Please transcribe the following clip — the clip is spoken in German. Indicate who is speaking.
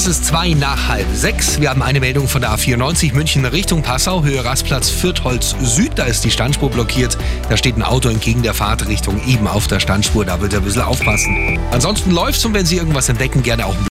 Speaker 1: Es ist zwei nach halb sechs. Wir haben eine Meldung von der A94 München Richtung Passau, Höhe Rastplatz Fürtholz Süd. Da ist die Standspur blockiert. Da steht ein Auto entgegen der Fahrtrichtung eben auf der Standspur. Da wird ihr ein bisschen aufpassen. Ansonsten läuft's und wenn Sie irgendwas entdecken, gerne auch